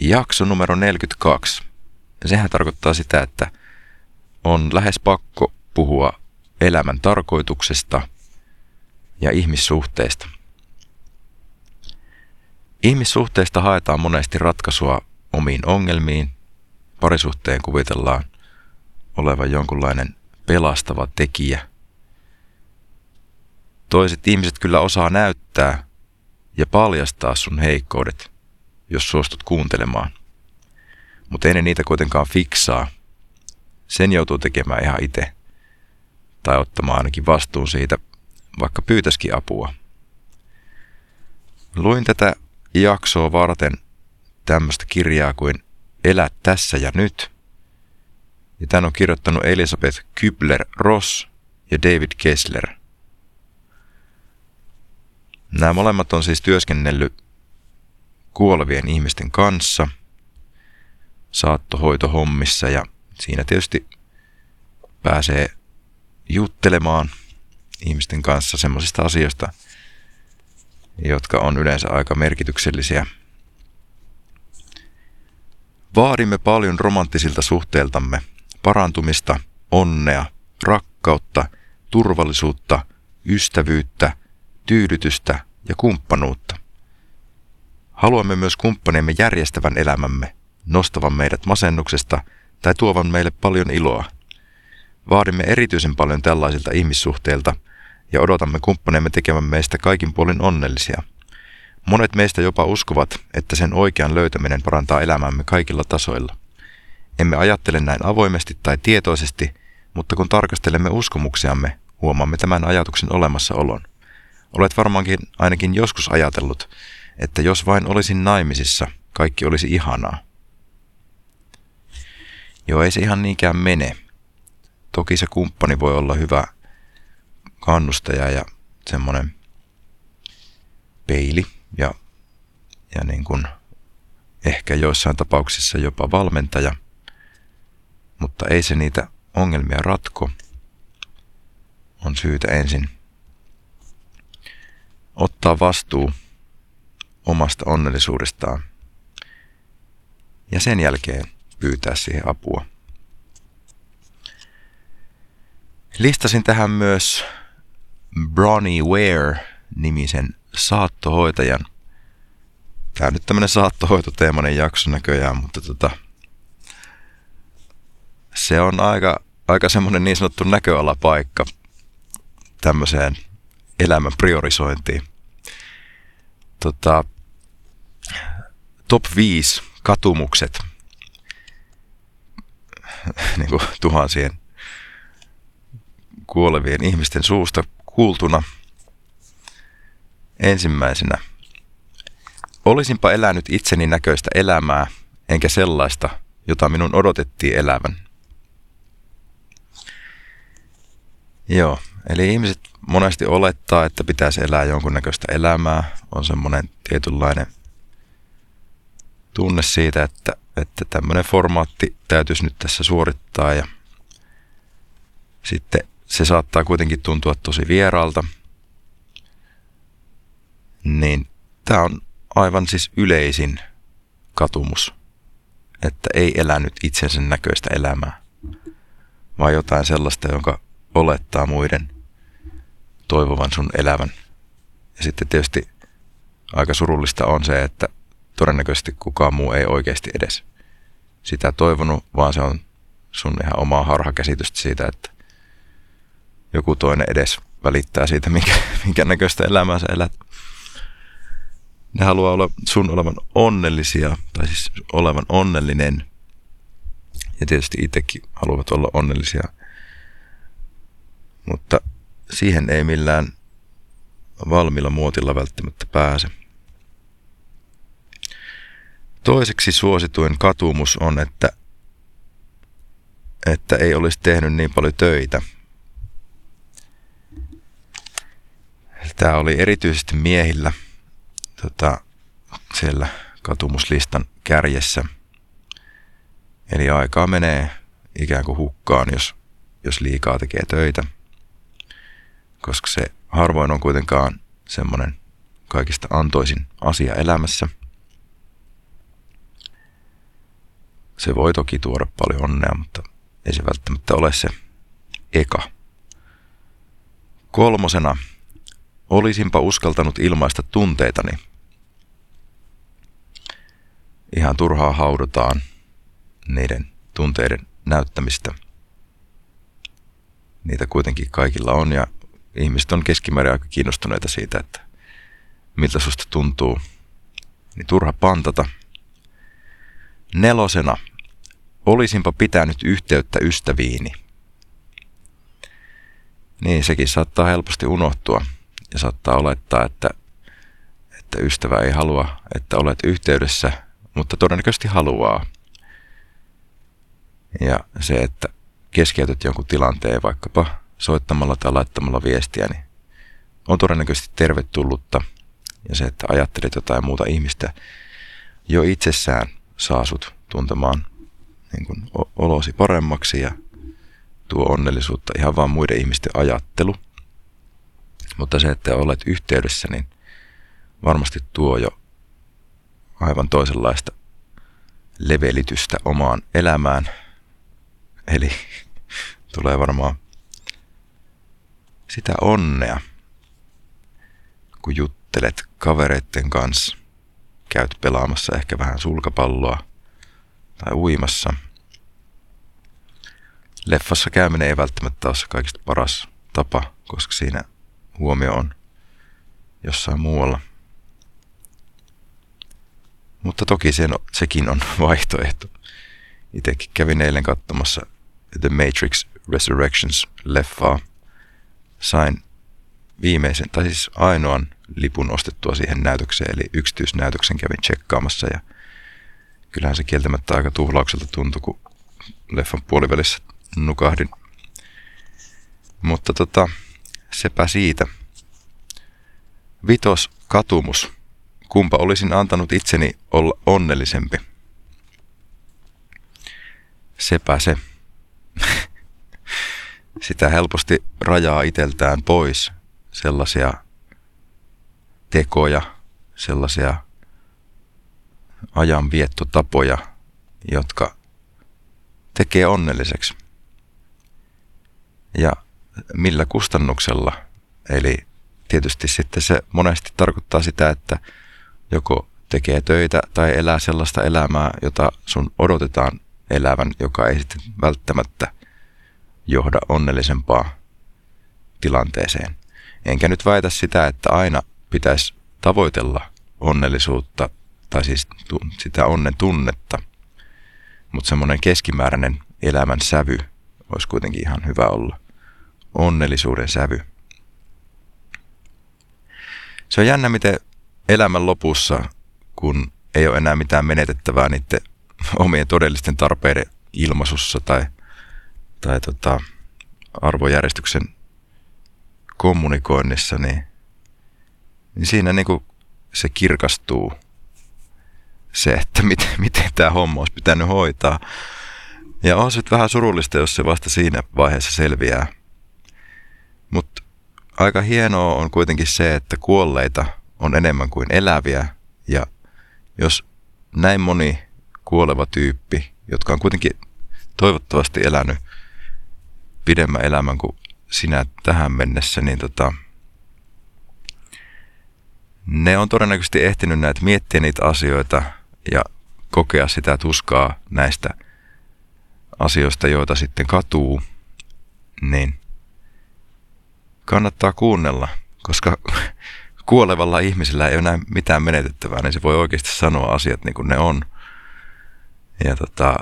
jakso numero 42. Ja sehän tarkoittaa sitä, että on lähes pakko puhua elämän tarkoituksesta ja ihmissuhteista. Ihmissuhteista haetaan monesti ratkaisua omiin ongelmiin. Parisuhteen kuvitellaan olevan jonkunlainen pelastava tekijä. Toiset ihmiset kyllä osaa näyttää ja paljastaa sun heikkoudet, jos suostut kuuntelemaan. Mutta ei ne niitä kuitenkaan fiksaa. Sen joutuu tekemään ihan itse. Tai ottamaan ainakin vastuun siitä, vaikka pyytäisikin apua. Luin tätä jaksoa varten tämmöistä kirjaa kuin Elä tässä ja nyt. Ja tämän on kirjoittanut Elisabeth Kübler-Ross ja David Kessler. Nämä molemmat on siis työskennellyt kuolevien ihmisten kanssa saattohoitohommissa ja siinä tietysti pääsee juttelemaan ihmisten kanssa semmoisista asioista, jotka on yleensä aika merkityksellisiä. Vaadimme paljon romanttisilta suhteiltamme parantumista, onnea, rakkautta, turvallisuutta, ystävyyttä, tyydytystä ja kumppanuutta. Haluamme myös kumppaniemme järjestävän elämämme, nostavan meidät masennuksesta tai tuovan meille paljon iloa. Vaadimme erityisen paljon tällaisilta ihmissuhteilta ja odotamme kumppaniemme tekevän meistä kaikin puolin onnellisia. Monet meistä jopa uskovat, että sen oikean löytäminen parantaa elämämme kaikilla tasoilla. Emme ajattele näin avoimesti tai tietoisesti, mutta kun tarkastelemme uskomuksiamme, huomaamme tämän ajatuksen olemassaolon. Olet varmaankin ainakin joskus ajatellut, että jos vain olisin naimisissa, kaikki olisi ihanaa. Joo, ei se ihan niinkään mene. Toki se kumppani voi olla hyvä kannustaja ja semmoinen peili ja, ja niin kuin ehkä joissain tapauksissa jopa valmentaja, mutta ei se niitä ongelmia ratko. On syytä ensin ottaa vastuu omasta onnellisuudestaan ja sen jälkeen pyytää siihen apua. Listasin tähän myös Bronnie Ware-nimisen saattohoitajan. Tämä on nyt tämmöinen saattohoitoteemainen jakso näköjään, mutta tota, se on aika, aika semmoinen niin sanottu näköalapaikka tämmöiseen elämän priorisointiin. Tota, top 5 katumukset niin kuin tuhansien kuolevien ihmisten suusta kuultuna. Ensimmäisenä. Olisinpa elänyt itseni näköistä elämää, enkä sellaista, jota minun odotettiin elävän. Joo, eli ihmiset monesti olettaa, että pitäisi elää jonkunnäköistä elämää. On semmoinen tietynlainen tunne siitä, että, että tämmöinen formaatti täytyisi nyt tässä suorittaa ja sitten se saattaa kuitenkin tuntua tosi vieraalta. Niin tämä on aivan siis yleisin katumus, että ei elänyt itsensä näköistä elämää, vaan jotain sellaista, jonka olettaa muiden toivovan sun elävän. Ja sitten tietysti aika surullista on se, että todennäköisesti kukaan muu ei oikeasti edes sitä toivonut, vaan se on sun ihan omaa harhakäsitystä siitä, että joku toinen edes välittää siitä, minkä, minkä näköistä elämää sä elät. Ne haluaa olla sun olevan onnellisia, tai siis olevan onnellinen. Ja tietysti itsekin haluavat olla onnellisia. Mutta siihen ei millään valmilla muotilla välttämättä pääse. Toiseksi suosituin katumus on, että, että ei olisi tehnyt niin paljon töitä. Tämä oli erityisesti miehillä tota, siellä katumuslistan kärjessä. Eli aikaa menee ikään kuin hukkaan, jos, jos liikaa tekee töitä – koska se harvoin on kuitenkaan semmoinen kaikista antoisin asia elämässä. Se voi toki tuoda paljon onnea, mutta ei se välttämättä ole se eka. Kolmosena, olisinpa uskaltanut ilmaista tunteitani. Ihan turhaa haudutaan niiden tunteiden näyttämistä. Niitä kuitenkin kaikilla on ja ihmiset on keskimäärin aika kiinnostuneita siitä, että miltä susta tuntuu. Niin turha pantata. Nelosena, olisinpa pitänyt yhteyttä ystäviini. Niin, sekin saattaa helposti unohtua ja saattaa olettaa, että, että ystävä ei halua, että olet yhteydessä, mutta todennäköisesti haluaa. Ja se, että keskeytät jonkun tilanteen vaikkapa soittamalla tai laittamalla viestiä, niin on todennäköisesti tervetullutta. Ja se, että ajattelet jotain muuta ihmistä, jo itsessään saa sut tuntemaan niin kuin olosi paremmaksi ja tuo onnellisuutta ihan vaan muiden ihmisten ajattelu. Mutta se, että olet yhteydessä, niin varmasti tuo jo aivan toisenlaista levelitystä omaan elämään. Eli tulee varmaan sitä onnea, kun juttelet kavereiden kanssa, käyt pelaamassa ehkä vähän sulkapalloa tai uimassa. Leffassa käyminen ei välttämättä ole se kaikista paras tapa, koska siinä huomio on jossain muualla. Mutta toki sen, sekin on vaihtoehto. Itsekin kävin eilen katsomassa The Matrix Resurrections leffaa. Sain viimeisen, tai siis ainoan lipun ostettua siihen näytökseen, eli yksityisnäytöksen kävin tsekkaamassa ja kyllähän se kieltämättä aika tuhlaukselta tuntui, kun leffan puolivälissä nukahdin. Mutta tota, sepä siitä. Vitos katumus. Kumpa olisin antanut itseni olla onnellisempi? Sepä se. Sitä helposti rajaa iteltään pois sellaisia tekoja, sellaisia ajanviettotapoja, jotka tekee onnelliseksi. Ja millä kustannuksella. Eli tietysti sitten se monesti tarkoittaa sitä, että joko tekee töitä tai elää sellaista elämää, jota sun odotetaan elävän, joka ei sitten välttämättä johda onnellisempaa tilanteeseen. Enkä nyt väitä sitä, että aina pitäisi tavoitella onnellisuutta tai siis sitä onnen tunnetta, mutta semmoinen keskimääräinen elämän sävy olisi kuitenkin ihan hyvä olla. Onnellisuuden sävy. Se on jännä, miten elämän lopussa, kun ei ole enää mitään menetettävää niiden omien todellisten tarpeiden ilmaisussa tai, tai tota, arvojärjestyksen kommunikoinnissa, niin, niin siinä niin kuin se kirkastuu se, että miten, miten tämä homma olisi pitänyt hoitaa. Ja on se vähän surullista, jos se vasta siinä vaiheessa selviää. Mutta aika hienoa on kuitenkin se, että kuolleita on enemmän kuin eläviä. Ja jos näin moni kuoleva tyyppi, jotka on kuitenkin toivottavasti elänyt pidemmän elämän kuin sinä tähän mennessä, niin tota, ne on todennäköisesti ehtinyt näitä miettiä niitä asioita ja kokea sitä tuskaa näistä asioista, joita sitten katuu, niin kannattaa kuunnella, koska kuolevalla ihmisellä ei enää mitään menetettävää, niin se voi oikeasti sanoa asiat niin kuin ne on. Ja tota,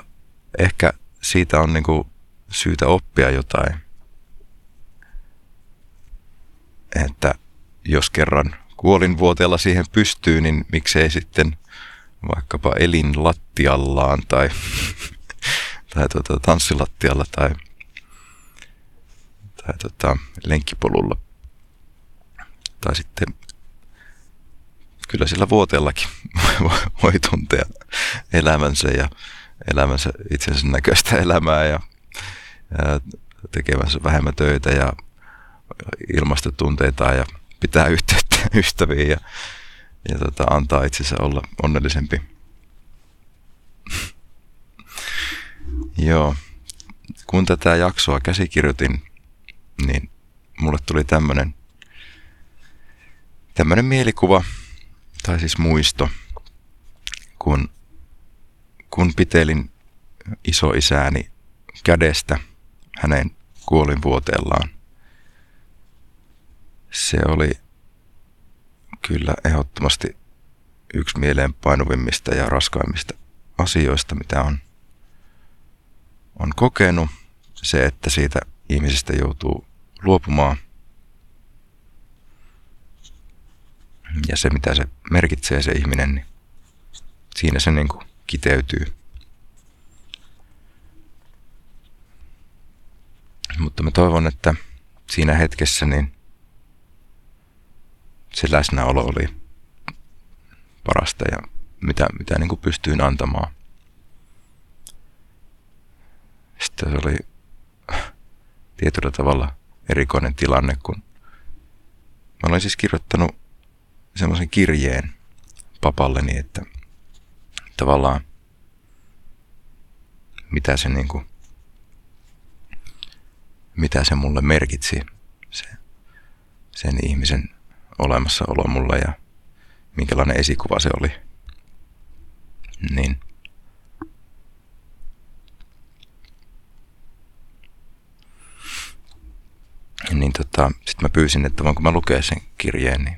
ehkä siitä on niin kuin syytä oppia jotain. Että jos kerran kuolinvuoteella siihen pystyy, niin miksei sitten vaikkapa elin lattiallaan tai, tai tuota, tanssilattialla tai tai tota, lenkkipolulla. Tai sitten kyllä sillä vuoteellakin voi tuntea elämänsä ja elämänsä itsensä näköistä elämää ja, ja tekevänsä vähemmän töitä ja ilmaista tunteita ja pitää yhteyttä ystäviin ja, ja tota, antaa itsensä olla onnellisempi. Joo. Kun tätä jaksoa käsikirjoitin, niin mulle tuli tämmönen, tämmönen mielikuva, tai siis muisto, kun, kun pitelin isoisääni kädestä hänen kuolinvuoteellaan. Se oli kyllä ehdottomasti yksi mieleenpainuvimmista ja raskaimmista asioista, mitä on, on kokenut. Se, että siitä ihmisestä joutuu luopumaan. Ja se, mitä se merkitsee se ihminen, niin siinä se niin kuin kiteytyy. Mutta mä toivon, että siinä hetkessä niin se läsnäolo oli parasta ja mitä, mitä niin kuin pystyin antamaan. Sitten se oli tietyllä tavalla erikoinen tilanne, kun mä olen siis kirjoittanut semmoisen kirjeen papalleni, että tavallaan mitä se niin kuin, mitä se mulle merkitsi, se, sen ihmisen olemassaolo mulle ja minkälainen esikuva se oli. Niin. Niin tota, sit mä pyysin, että voinko mä lukea sen kirjeen, niin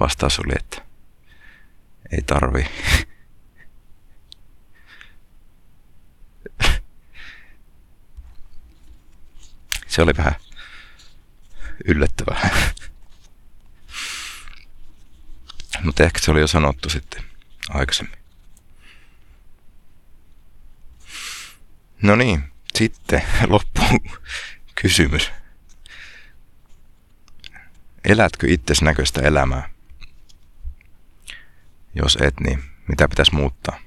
vastaus oli, että ei tarvi. Se oli vähän yllättävää. Mutta ehkä se oli jo sanottu sitten aikaisemmin. No niin, sitten loppuun kysymys. Elätkö itses näköistä elämää? Jos et, niin mitä pitäisi muuttaa?